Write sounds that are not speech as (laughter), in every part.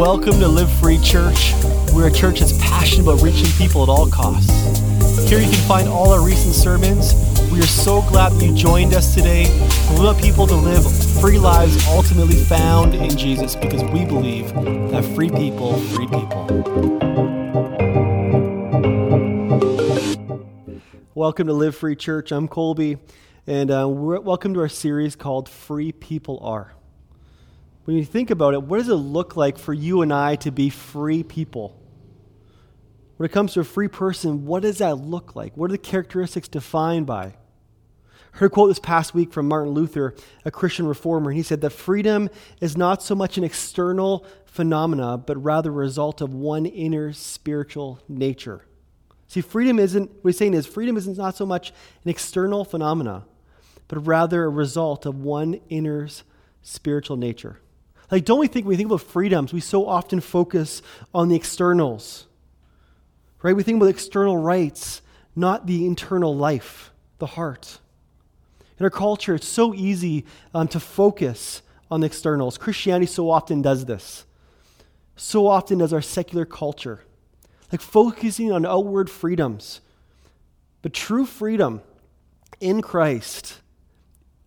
Welcome to Live Free Church. We're a church that's passionate about reaching people at all costs. Here you can find all our recent sermons. We are so glad that you joined us today. We want people to live free lives ultimately found in Jesus because we believe that free people, free people. Welcome to Live Free Church. I'm Colby, and uh, welcome to our series called Free People Are when you think about it, what does it look like for you and I to be free people? When it comes to a free person, what does that look like? What are the characteristics defined by? I heard a quote this past week from Martin Luther, a Christian reformer, and he said that freedom is not so much an external phenomena, but rather a result of one inner spiritual nature. See, freedom isn't, what he's saying is, freedom is not so much an external phenomena, but rather a result of one inner spiritual nature. Like, don't we think, when we think about freedoms, we so often focus on the externals, right? We think about external rights, not the internal life, the heart. In our culture, it's so easy um, to focus on the externals. Christianity so often does this. So often does our secular culture. Like focusing on outward freedoms. But true freedom in Christ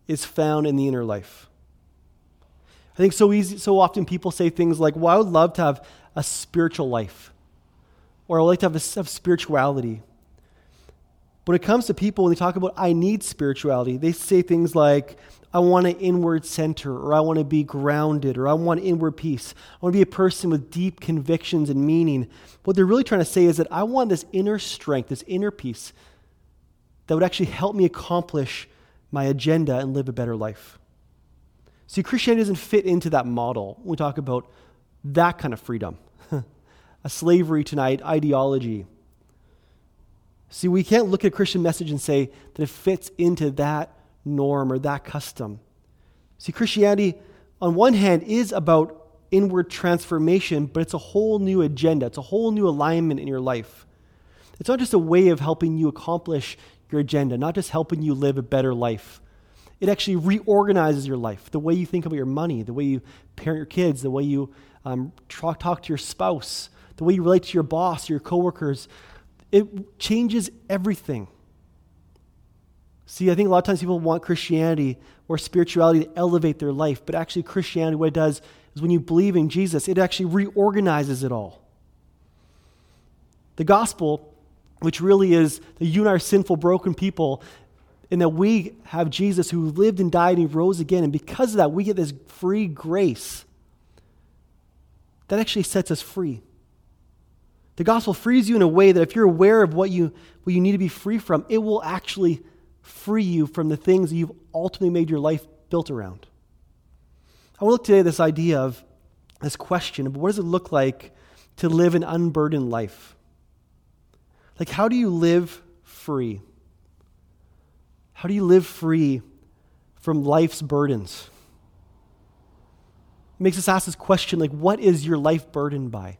is found in the inner life. I think so easy, so often people say things like, "Well, I would love to have a spiritual life," or "I would like to have, a, have spirituality." When it comes to people, when they talk about "I need spirituality," they say things like, "I want an inward center," or "I want to be grounded," or "I want inward peace." I want to be a person with deep convictions and meaning. What they're really trying to say is that I want this inner strength, this inner peace, that would actually help me accomplish my agenda and live a better life. See, Christianity doesn't fit into that model we talk about that kind of freedom, (laughs) a slavery tonight ideology. See, we can't look at a Christian message and say that it fits into that norm or that custom. See, Christianity, on one hand, is about inward transformation, but it's a whole new agenda, it's a whole new alignment in your life. It's not just a way of helping you accomplish your agenda, not just helping you live a better life, it actually reorganizes your life, the way you think about your money, the way you parent your kids, the way you um, talk, talk to your spouse, the way you relate to your boss, your coworkers. It changes everything. See, I think a lot of times people want Christianity or spirituality to elevate their life, but actually, Christianity, what it does is when you believe in Jesus, it actually reorganizes it all. The gospel, which really is that you and I are sinful, broken people, and that we have Jesus who lived and died and he rose again. And because of that, we get this free grace that actually sets us free. The gospel frees you in a way that if you're aware of what you, what you need to be free from, it will actually free you from the things that you've ultimately made your life built around. I want to look today at this idea of this question of what does it look like to live an unburdened life? Like, how do you live free? How do you live free from life's burdens? It makes us ask this question like, what is your life burdened by?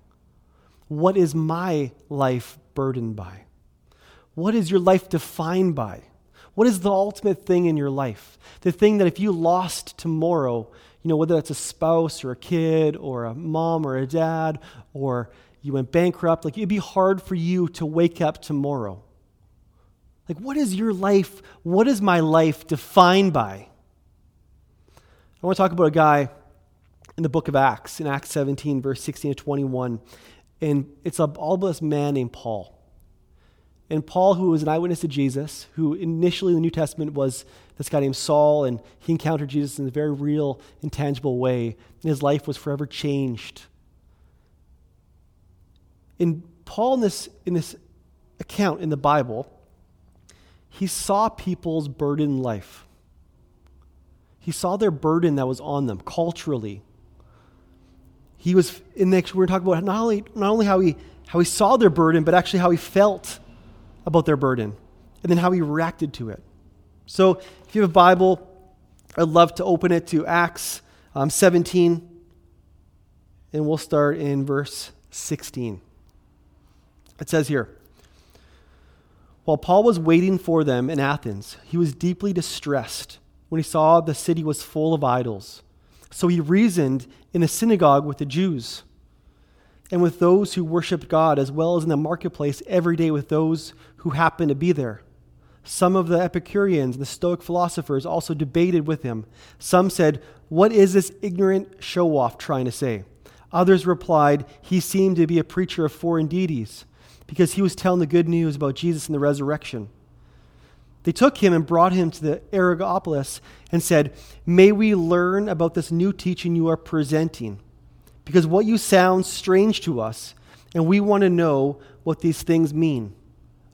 What is my life burdened by? What is your life defined by? What is the ultimate thing in your life? The thing that if you lost tomorrow, you know, whether that's a spouse or a kid or a mom or a dad or you went bankrupt, like it'd be hard for you to wake up tomorrow. Like, what is your life? What is my life defined by? I want to talk about a guy in the book of Acts, in Acts 17, verse 16 to 21. And it's a all about this man named Paul. And Paul, who was an eyewitness to Jesus, who initially in the New Testament was this guy named Saul, and he encountered Jesus in a very real, intangible way, and his life was forever changed. In Paul, in this, in this account in the Bible, he saw people's burden life. He saw their burden that was on them culturally. He was in the we're talking about not only, not only how he how he saw their burden, but actually how he felt about their burden, and then how he reacted to it. So if you have a Bible, I'd love to open it to Acts um, 17, and we'll start in verse 16. It says here. While Paul was waiting for them in Athens, he was deeply distressed when he saw the city was full of idols. So he reasoned in the synagogue with the Jews. and with those who worshiped God, as well as in the marketplace every day with those who happened to be there. Some of the Epicureans, and the Stoic philosophers, also debated with him. Some said, What is this ignorant show off trying to say? Others replied, He seemed to be a preacher of foreign deities because he was telling the good news about Jesus and the resurrection. They took him and brought him to the Areopagus and said, May we learn about this new teaching you are presenting, because what you sound strange to us, and we want to know what these things mean.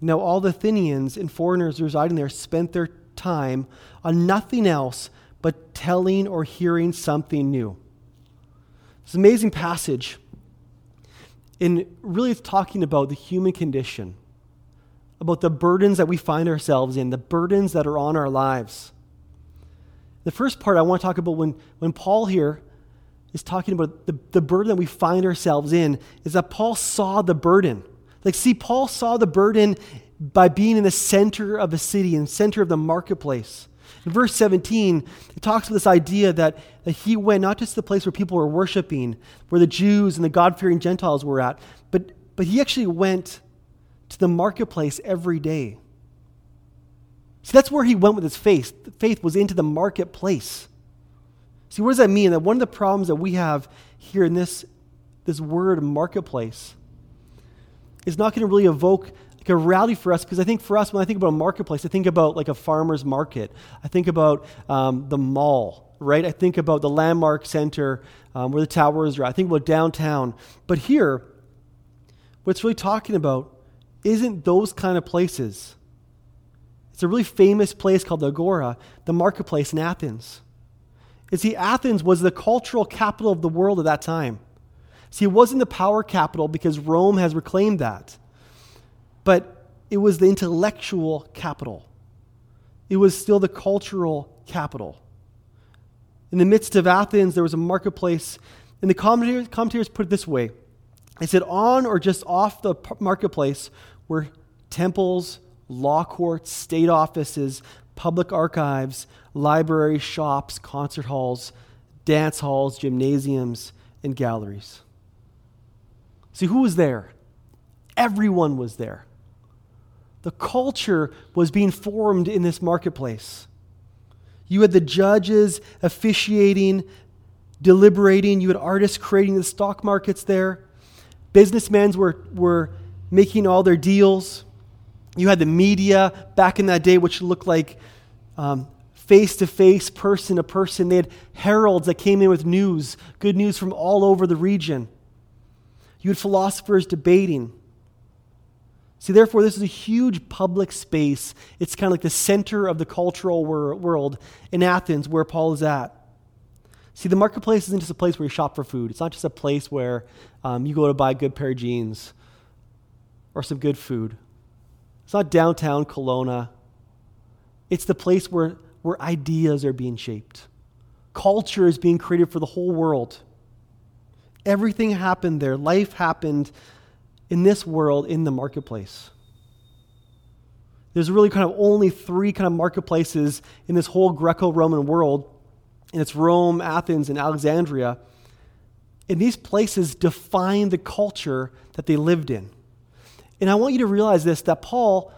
Now, all the Athenians and foreigners residing there spent their time on nothing else but telling or hearing something new. It's an amazing passage in really talking about the human condition about the burdens that we find ourselves in, the burdens that are on our lives. The first part I want to talk about when, when Paul here is talking about the, the burden that we find ourselves in is that Paul saw the burden. Like, see, Paul saw the burden by being in the center of the city, in the center of the marketplace. In verse 17, it talks about this idea that, that he went not just to the place where people were worshiping, where the Jews and the God fearing Gentiles were at, but, but he actually went to the marketplace every day. See, that's where he went with his faith. Faith was into the marketplace. See, what does that mean? That one of the problems that we have here in this, this word marketplace is not going to really evoke a rally for us because I think for us, when I think about a marketplace, I think about like a farmer's market. I think about um, the mall, right? I think about the landmark center um, where the towers are. I think about downtown. But here, what it's really talking about isn't those kind of places. It's a really famous place called the Agora, the marketplace in Athens. You see, Athens was the cultural capital of the world at that time. See, it wasn't the power capital because Rome has reclaimed that, but it was the intellectual capital. It was still the cultural capital. In the midst of Athens, there was a marketplace, and the commentators, commentators put it this way they said, on or just off the marketplace were temples, law courts, state offices, public archives, libraries, shops, concert halls, dance halls, gymnasiums, and galleries. See, who was there? Everyone was there. The culture was being formed in this marketplace. You had the judges officiating, deliberating. You had artists creating the stock markets there. Businessmen were, were making all their deals. You had the media back in that day, which looked like um, face to face, person to person. They had heralds that came in with news, good news from all over the region. You had philosophers debating. See, therefore, this is a huge public space. It's kind of like the center of the cultural wor- world in Athens, where Paul is at. See, the marketplace isn't just a place where you shop for food. It's not just a place where um, you go to buy a good pair of jeans or some good food. It's not downtown Kelowna. It's the place where, where ideas are being shaped. Culture is being created for the whole world. Everything happened there. Life happened in this world in the marketplace. There's really kind of only three kind of marketplaces in this whole Greco Roman world, and it's Rome, Athens, and Alexandria. And these places define the culture that they lived in. And I want you to realize this that Paul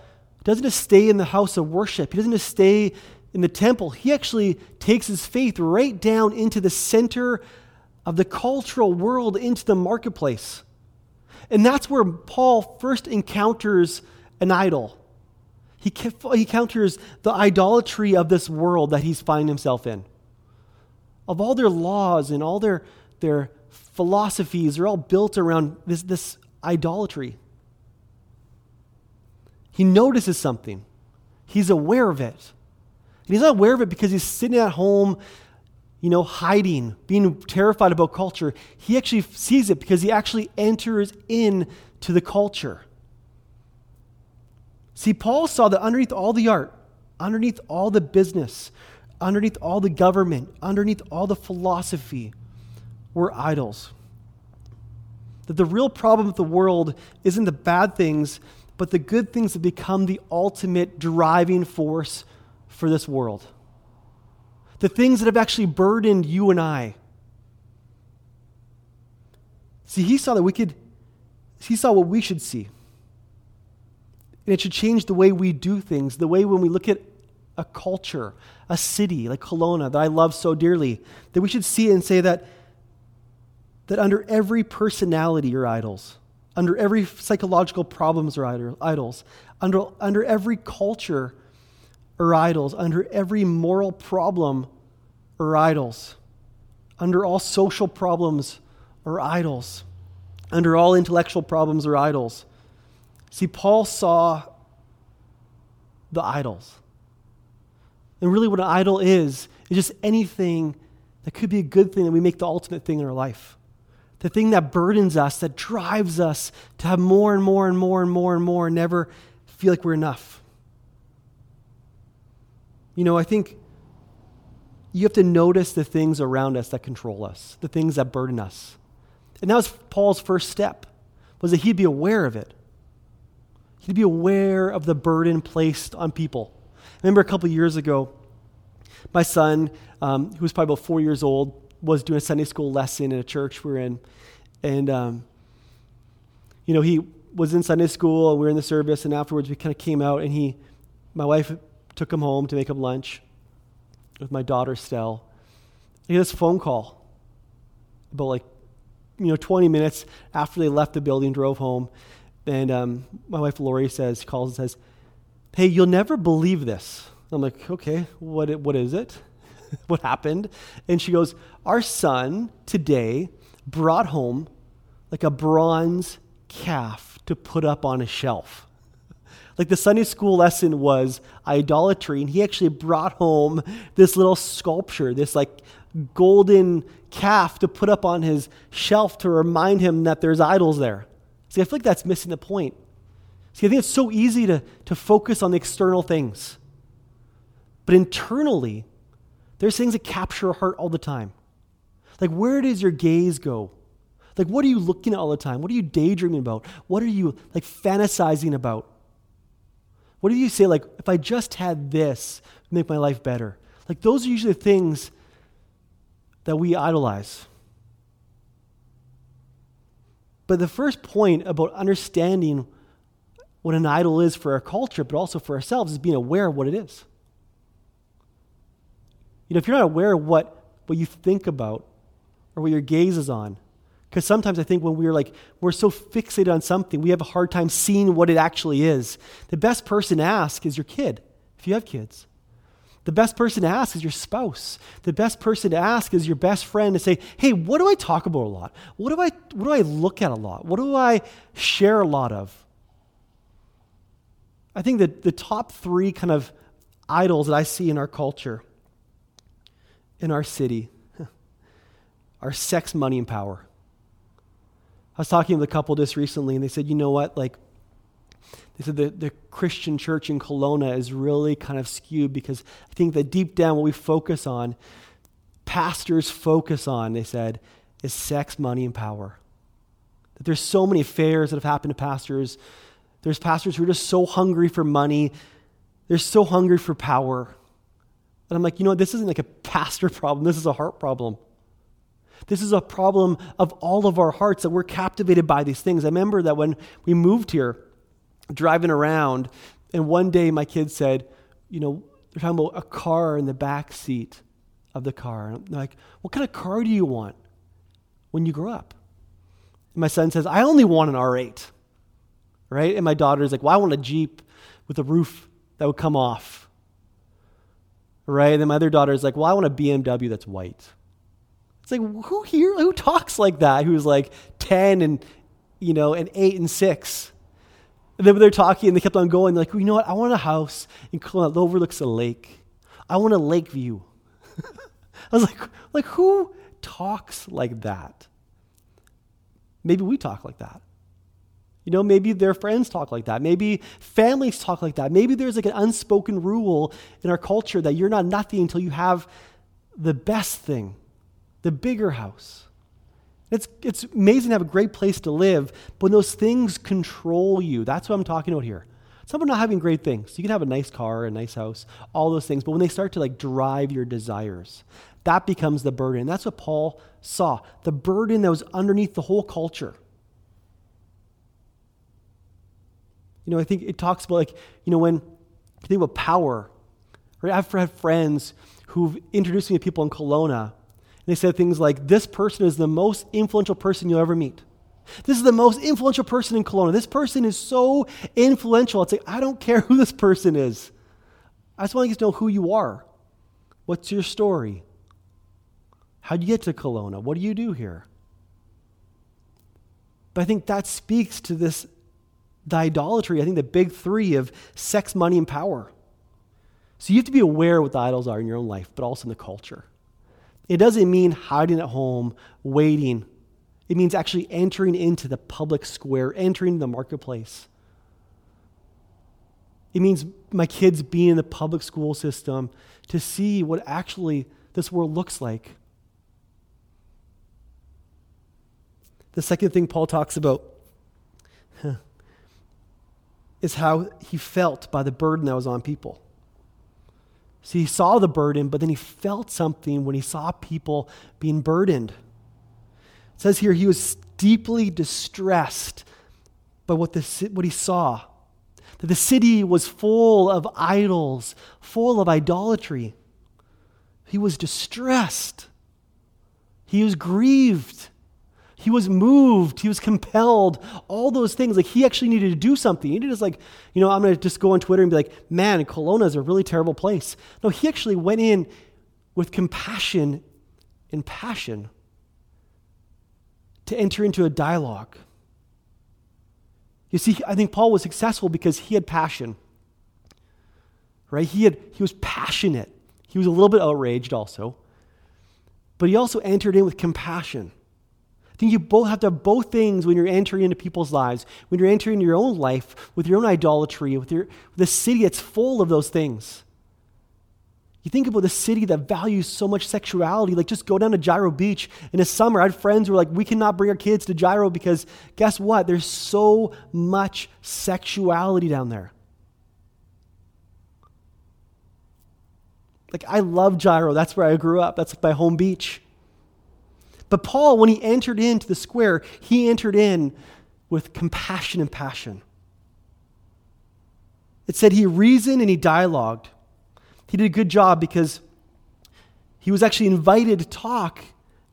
doesn't just stay in the house of worship, he doesn't just stay in the temple. He actually takes his faith right down into the center of the cultural world, into the marketplace. And that's where Paul first encounters an idol. He, he encounters the idolatry of this world that he's finding himself in. Of all their laws and all their, their philosophies are all built around this, this idolatry. He notices something. He's aware of it. And he's not aware of it because he's sitting at home, you know, hiding, being terrified about culture. He actually sees it because he actually enters into the culture. See, Paul saw that underneath all the art, underneath all the business, underneath all the government, underneath all the philosophy, were idols. That the real problem with the world isn't the bad things but the good things that become the ultimate driving force for this world. The things that have actually burdened you and I. See, he saw that we could He saw what we should see. And it should change the way we do things, the way when we look at a culture, a city like Kelowna that I love so dearly, that we should see it and say that, that under every personality are idols, under every psychological problems are idols, under, under every culture are idols, under every moral problem are idols, under all social problems are idols, under all intellectual problems are idols. See, Paul saw the idols. And really, what an idol is, is just anything that could be a good thing that we make the ultimate thing in our life. The thing that burdens us, that drives us to have more and more and more and more and more and never feel like we're enough. You know, I think you have to notice the things around us that control us, the things that burden us. And that was Paul's first step, was that he'd be aware of it. He'd be aware of the burden placed on people. I remember a couple years ago, my son, um, who was probably about four years old, was doing a Sunday school lesson in a church we are in. And, um, you know, he was in Sunday school and we were in the service, and afterwards we kind of came out and he, my wife took him home to make him lunch with my daughter, Stell. He had this phone call about like, you know, 20 minutes after they left the building, drove home. And um, my wife Lori says, calls and says, Hey, you'll never believe this. I'm like, Okay, what, what is it? (laughs) what happened? And she goes, Our son today brought home like a bronze calf to put up on a shelf. Like the Sunday school lesson was idolatry, and he actually brought home this little sculpture, this like golden calf to put up on his shelf to remind him that there's idols there. See, I feel like that's missing the point. See, I think it's so easy to, to focus on the external things. But internally, there's things that capture our heart all the time. Like, where does your gaze go? Like, what are you looking at all the time? What are you daydreaming about? What are you, like, fantasizing about? What do you say, like, if I just had this, make my life better? Like, those are usually the things that we idolize. But the first point about understanding what an idol is for our culture, but also for ourselves, is being aware of what it is. You know, if you're not aware of what, what you think about or what your gaze is on, because sometimes I think when we're like, we're so fixated on something, we have a hard time seeing what it actually is. The best person to ask is your kid, if you have kids. The best person to ask is your spouse. The best person to ask is your best friend to say, hey, what do I talk about a lot? What do I, what do I look at a lot? What do I share a lot of? I think that the top three kind of idols that I see in our culture, in our city, (laughs) are sex, money, and power. I was talking with a couple just recently, and they said, you know what? Like, they said the, the Christian church in Kelowna is really kind of skewed because I think that deep down, what we focus on, pastors focus on, they said, is sex, money, and power. That there's so many affairs that have happened to pastors. There's pastors who are just so hungry for money, they're so hungry for power. And I'm like, you know, what, this isn't like a pastor (laughs) problem, this is a heart problem. This is a problem of all of our hearts that we're captivated by these things. I remember that when we moved here, driving around, and one day my kids said, you know, they're talking about a car in the back seat of the car. And I'm like, what kind of car do you want when you grow up? And my son says, I only want an R8. Right? And my daughter's like, well, I want a Jeep with a roof that would come off. Right? And then my other daughter's like, well, I want a BMW that's white. Like, who here, who talks like that? Who's like 10 and, you know, and 8 and 6? And then they're talking and they kept on going, like, well, you know what? I want a house in Kelowna that overlooks a lake. I want a lake view. (laughs) I was like, like, who talks like that? Maybe we talk like that. You know, maybe their friends talk like that. Maybe families talk like that. Maybe there's like an unspoken rule in our culture that you're not nothing until you have the best thing, the bigger house, it's, it's amazing to have a great place to live, but when those things control you, that's what I'm talking about here. Some people not having great things. You can have a nice car, a nice house, all those things, but when they start to like drive your desires, that becomes the burden. That's what Paul saw. The burden that was underneath the whole culture. You know, I think it talks about, like, you know, when you think about power, right? I've had friends who've introduced me to people in Kelowna, they said things like, This person is the most influential person you'll ever meet. This is the most influential person in Kelowna. This person is so influential. It's like, I don't care who this person is. I just want to get to know who you are. What's your story? How'd you get to Kelowna? What do you do here? But I think that speaks to this the idolatry, I think the big three of sex, money, and power. So you have to be aware what the idols are in your own life, but also in the culture. It doesn't mean hiding at home, waiting. It means actually entering into the public square, entering the marketplace. It means my kids being in the public school system to see what actually this world looks like. The second thing Paul talks about (laughs) is how he felt by the burden that was on people. See, he saw the burden, but then he felt something when he saw people being burdened. It says here he was deeply distressed by what, the, what he saw. That the city was full of idols, full of idolatry. He was distressed. He was grieved. He was moved. He was compelled. All those things. Like he actually needed to do something. He didn't just like, you know, I'm going to just go on Twitter and be like, man, Kelowna is a really terrible place. No, he actually went in with compassion and passion to enter into a dialogue. You see, I think Paul was successful because he had passion. Right? He had he was passionate. He was a little bit outraged also. But he also entered in with compassion you both have to have both things when you're entering into people's lives, when you're entering your own life with your own idolatry, with your the city that's full of those things. You think about the city that values so much sexuality, like just go down to Gyro Beach in the summer. I had friends who were like, we cannot bring our kids to Gyro because guess what? There's so much sexuality down there. Like, I love Gyro. That's where I grew up. That's my home beach. But Paul, when he entered into the square, he entered in with compassion and passion. It said he reasoned and he dialogued. He did a good job because he was actually invited to talk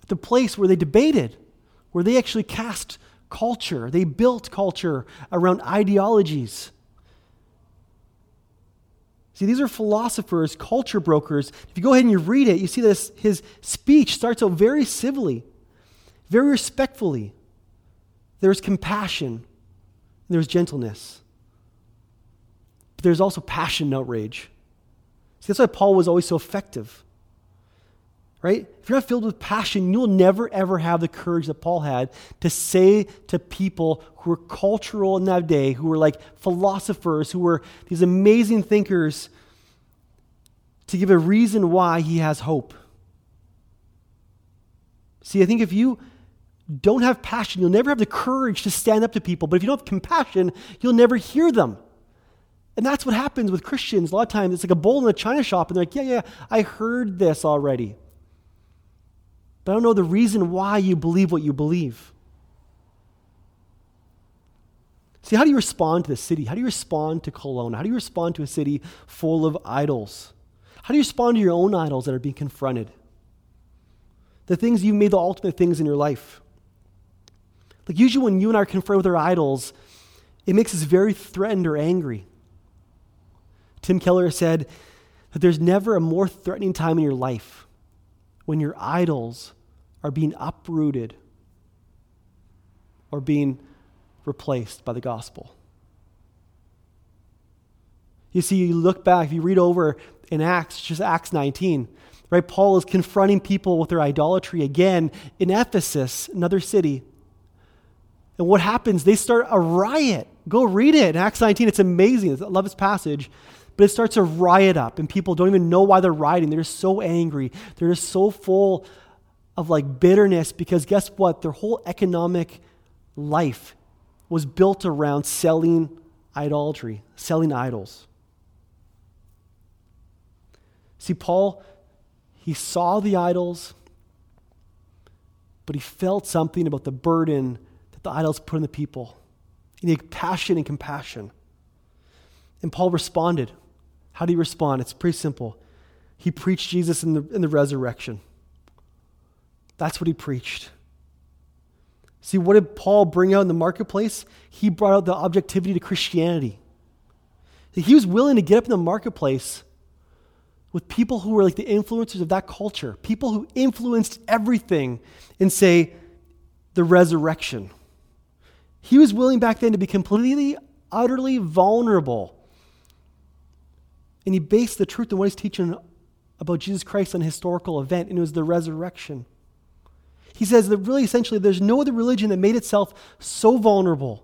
at the place where they debated, where they actually cast culture. They built culture around ideologies. See, these are philosophers, culture brokers. If you go ahead and you read it, you see this his speech starts out very civilly, very respectfully. There's compassion, there's gentleness. But there's also passion and outrage. See, that's why Paul was always so effective. Right? If you're not filled with passion, you'll never ever have the courage that Paul had to say to people who were cultural in that day, who were like philosophers, who were these amazing thinkers, to give a reason why he has hope. See, I think if you don't have passion, you'll never have the courage to stand up to people. But if you don't have compassion, you'll never hear them. And that's what happens with Christians. A lot of times it's like a bowl in a china shop, and they're like, yeah, yeah, I heard this already. But I don't know the reason why you believe what you believe. See, how do you respond to the city? How do you respond to Kelowna? How do you respond to a city full of idols? How do you respond to your own idols that are being confronted? The things you've made the ultimate things in your life. Like, usually when you and I are confronted with our idols, it makes us very threatened or angry. Tim Keller said that there's never a more threatening time in your life when your idols are being uprooted or being replaced by the gospel. You see, you look back, if you read over in Acts, just Acts 19, right? Paul is confronting people with their idolatry again in Ephesus, another city. And what happens? They start a riot. Go read it in Acts 19. It's amazing. I love this passage. But it starts a riot up, and people don't even know why they're rioting. They're just so angry. They're just so full of like bitterness because guess what? Their whole economic life was built around selling idolatry, selling idols. See, Paul, he saw the idols, but he felt something about the burden that the idols put on the people. He needed passion and compassion. And Paul responded. How did he respond? It's pretty simple. He preached Jesus in the, in the resurrection. That's what he preached. See, what did Paul bring out in the marketplace? He brought out the objectivity to Christianity. He was willing to get up in the marketplace with people who were like the influencers of that culture, people who influenced everything, and say, the resurrection. He was willing back then to be completely, utterly vulnerable. And he based the truth of what he's teaching about Jesus Christ on a historical event, and it was the resurrection. He says that really, essentially, there's no other religion that made itself so vulnerable.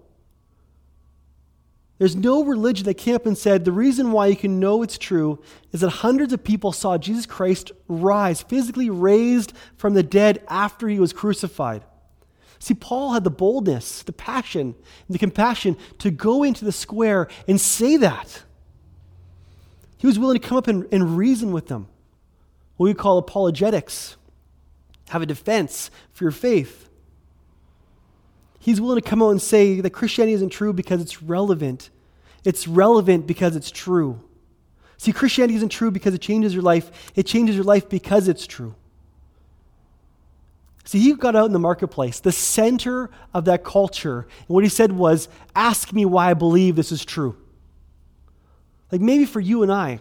There's no religion that came up and said the reason why you can know it's true is that hundreds of people saw Jesus Christ rise, physically raised from the dead after he was crucified. See, Paul had the boldness, the passion, and the compassion to go into the square and say that. He was willing to come up and, and reason with them, what we call apologetics, have a defense for your faith. He's willing to come out and say that Christianity isn't true because it's relevant. It's relevant because it's true. See, Christianity isn't true because it changes your life, it changes your life because it's true. See, he got out in the marketplace, the center of that culture. And what he said was, Ask me why I believe this is true. Like maybe for you and I,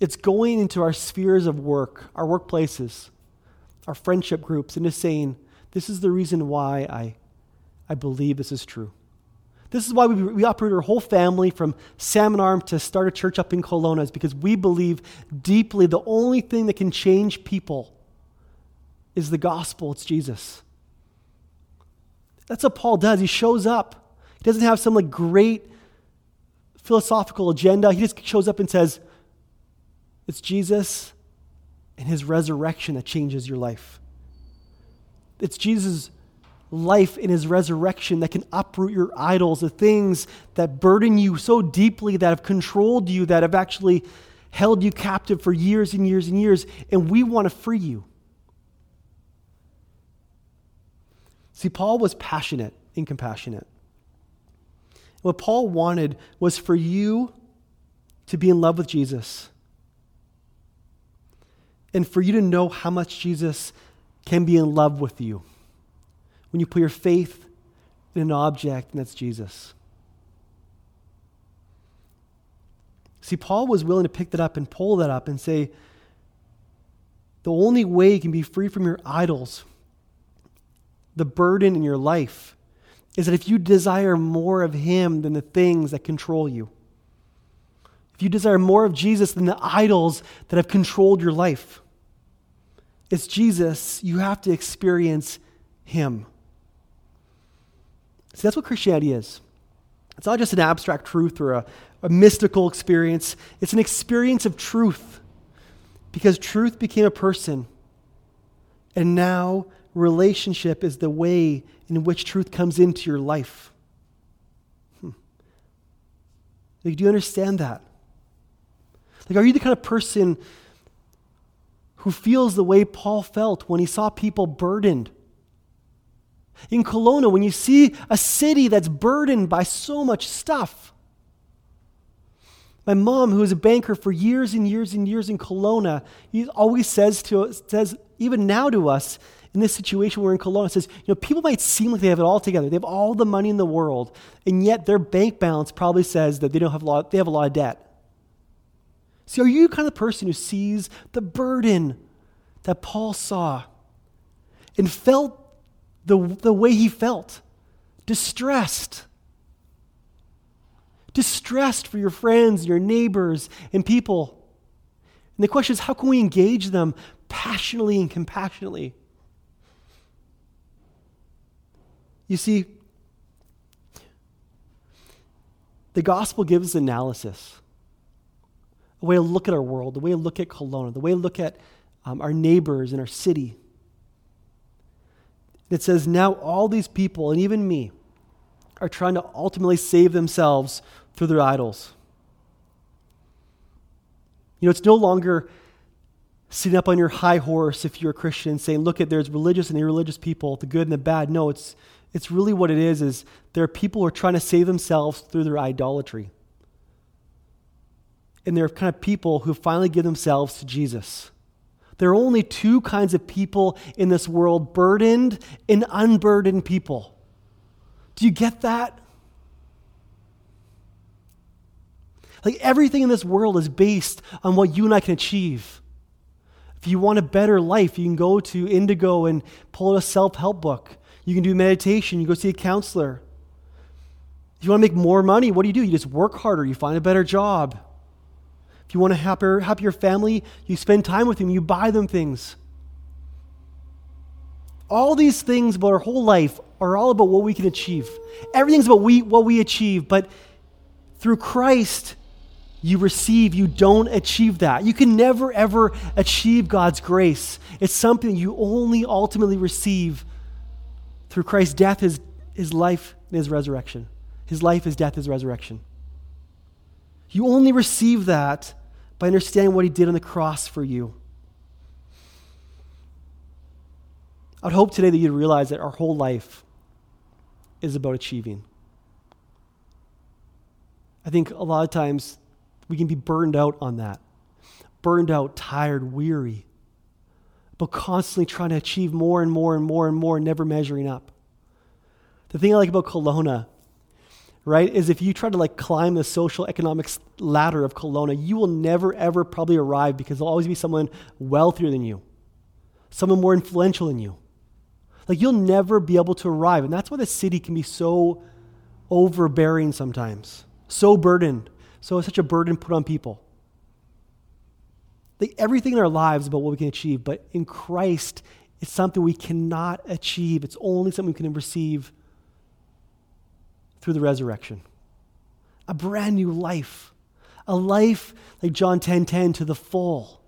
it's going into our spheres of work, our workplaces, our friendship groups, and just saying, This is the reason why I, I believe this is true. This is why we, we operate our whole family from Salmon Arm to start a church up in Kelowna, is because we believe deeply the only thing that can change people is the gospel, it's Jesus. That's what Paul does. He shows up. He doesn't have some like great philosophical agenda. He just shows up and says, It's Jesus and his resurrection that changes your life. It's Jesus' life in his resurrection that can uproot your idols, the things that burden you so deeply, that have controlled you, that have actually held you captive for years and years and years. And we want to free you. See, Paul was passionate and compassionate. What Paul wanted was for you to be in love with Jesus and for you to know how much Jesus can be in love with you when you put your faith in an object, and that's Jesus. See, Paul was willing to pick that up and pull that up and say, the only way you can be free from your idols the burden in your life is that if you desire more of Him than the things that control you, if you desire more of Jesus than the idols that have controlled your life, it's Jesus, you have to experience Him. See, that's what Christianity is. It's not just an abstract truth or a, a mystical experience, it's an experience of truth because truth became a person. And now relationship is the way in which truth comes into your life. Hmm. Like, do you understand that? Like, are you the kind of person who feels the way Paul felt when he saw people burdened? In Kelowna, when you see a city that's burdened by so much stuff. My mom, who was a banker for years and years and years in Kelowna, he always says to says even now to us, in this situation we're in Kelowna, says, you know, people might seem like they have it all together. They have all the money in the world, and yet their bank balance probably says that they don't have a lot, they have a lot of debt. See, are you kind of the person who sees the burden that Paul saw and felt the, the way he felt? Distressed. Distressed for your friends, your neighbors, and people. And the question is, how can we engage them passionately and compassionately? You see, the gospel gives analysis, way to look at our world, the way to look at Kelowna, the way to look at um, our neighbors and our city. It says, now all these people, and even me, are trying to ultimately save themselves through their idols. You know, it's no longer sitting up on your high horse if you're a Christian saying, look at there's religious and irreligious people, the good and the bad. No, it's it's really what it is is there are people who are trying to save themselves through their idolatry. And they're kind of people who finally give themselves to Jesus. There are only two kinds of people in this world burdened and unburdened people. Do you get that? Like everything in this world is based on what you and I can achieve. If you want a better life, you can go to Indigo and pull out a self help book. You can do meditation, you go see a counselor. If you want to make more money, what do you do? You just work harder, you find a better job. If you want a happier, happier family, you spend time with them, you buy them things. All these things about our whole life are all about what we can achieve. Everything's about we, what we achieve, but through Christ, you receive, you don't achieve that. You can never, ever achieve God's grace. It's something you only ultimately receive through Christ's death, his, his life, and his resurrection. His life, his death, his resurrection. You only receive that by understanding what he did on the cross for you. I would hope today that you'd realize that our whole life is about achieving. I think a lot of times we can be burned out on that. Burned out, tired, weary, but constantly trying to achieve more and more and more and more, and never measuring up. The thing I like about Kelowna right, is if you try to like climb the social economic ladder of Kelowna, you will never ever probably arrive because there'll always be someone wealthier than you, someone more influential than you. Like you'll never be able to arrive. And that's why the city can be so overbearing sometimes, so burdened, so such a burden put on people. Like everything in our lives about what we can achieve, but in Christ, it's something we cannot achieve. It's only something we can receive through the resurrection. A brand new life. A life like John 10:10 10, 10, to the full.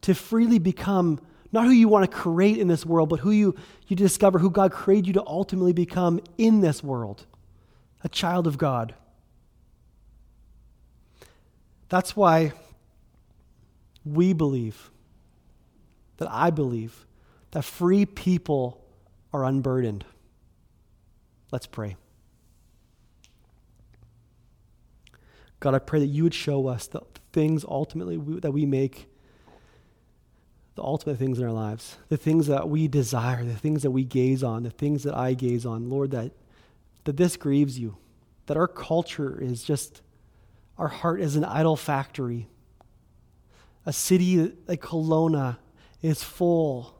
To freely become not who you want to create in this world, but who you, you discover who God created you to ultimately become in this world. A child of God. That's why we believe, that I believe, that free people are unburdened. Let's pray. God, I pray that you would show us the things ultimately we, that we make the ultimate things in our lives, the things that we desire, the things that we gaze on, the things that I gaze on. Lord, that, that this grieves you, that our culture is just, our heart is an idol factory. A city like Kelowna is full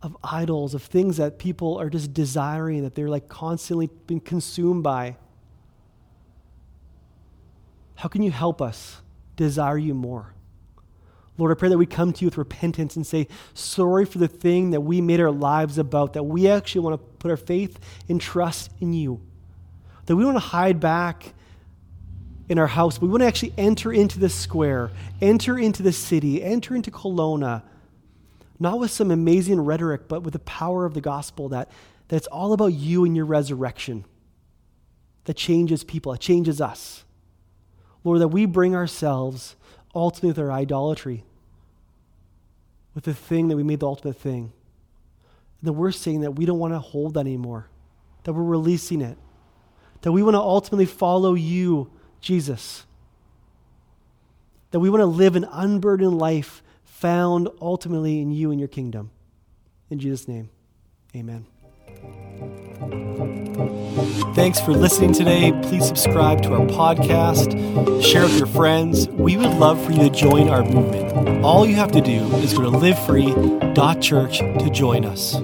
of idols, of things that people are just desiring, that they're like constantly being consumed by. How can you help us desire you more? Lord, I pray that we come to you with repentance and say, sorry for the thing that we made our lives about, that we actually want to put our faith and trust in you. That we don't want to hide back in our house. We want to actually enter into the square, enter into the city, enter into Kelowna, not with some amazing rhetoric, but with the power of the gospel that, that it's all about you and your resurrection that changes people, it changes us. Lord, that we bring ourselves ultimately with our idolatry, with the thing that we made the ultimate thing. And that we're saying that we don't want to hold that anymore, that we're releasing it, that we want to ultimately follow you, Jesus, that we want to live an unburdened life found ultimately in you and your kingdom. In Jesus' name, amen. Thanks for listening today. Please subscribe to our podcast, share with your friends. We would love for you to join our movement. All you have to do is go to livefree.church to join us.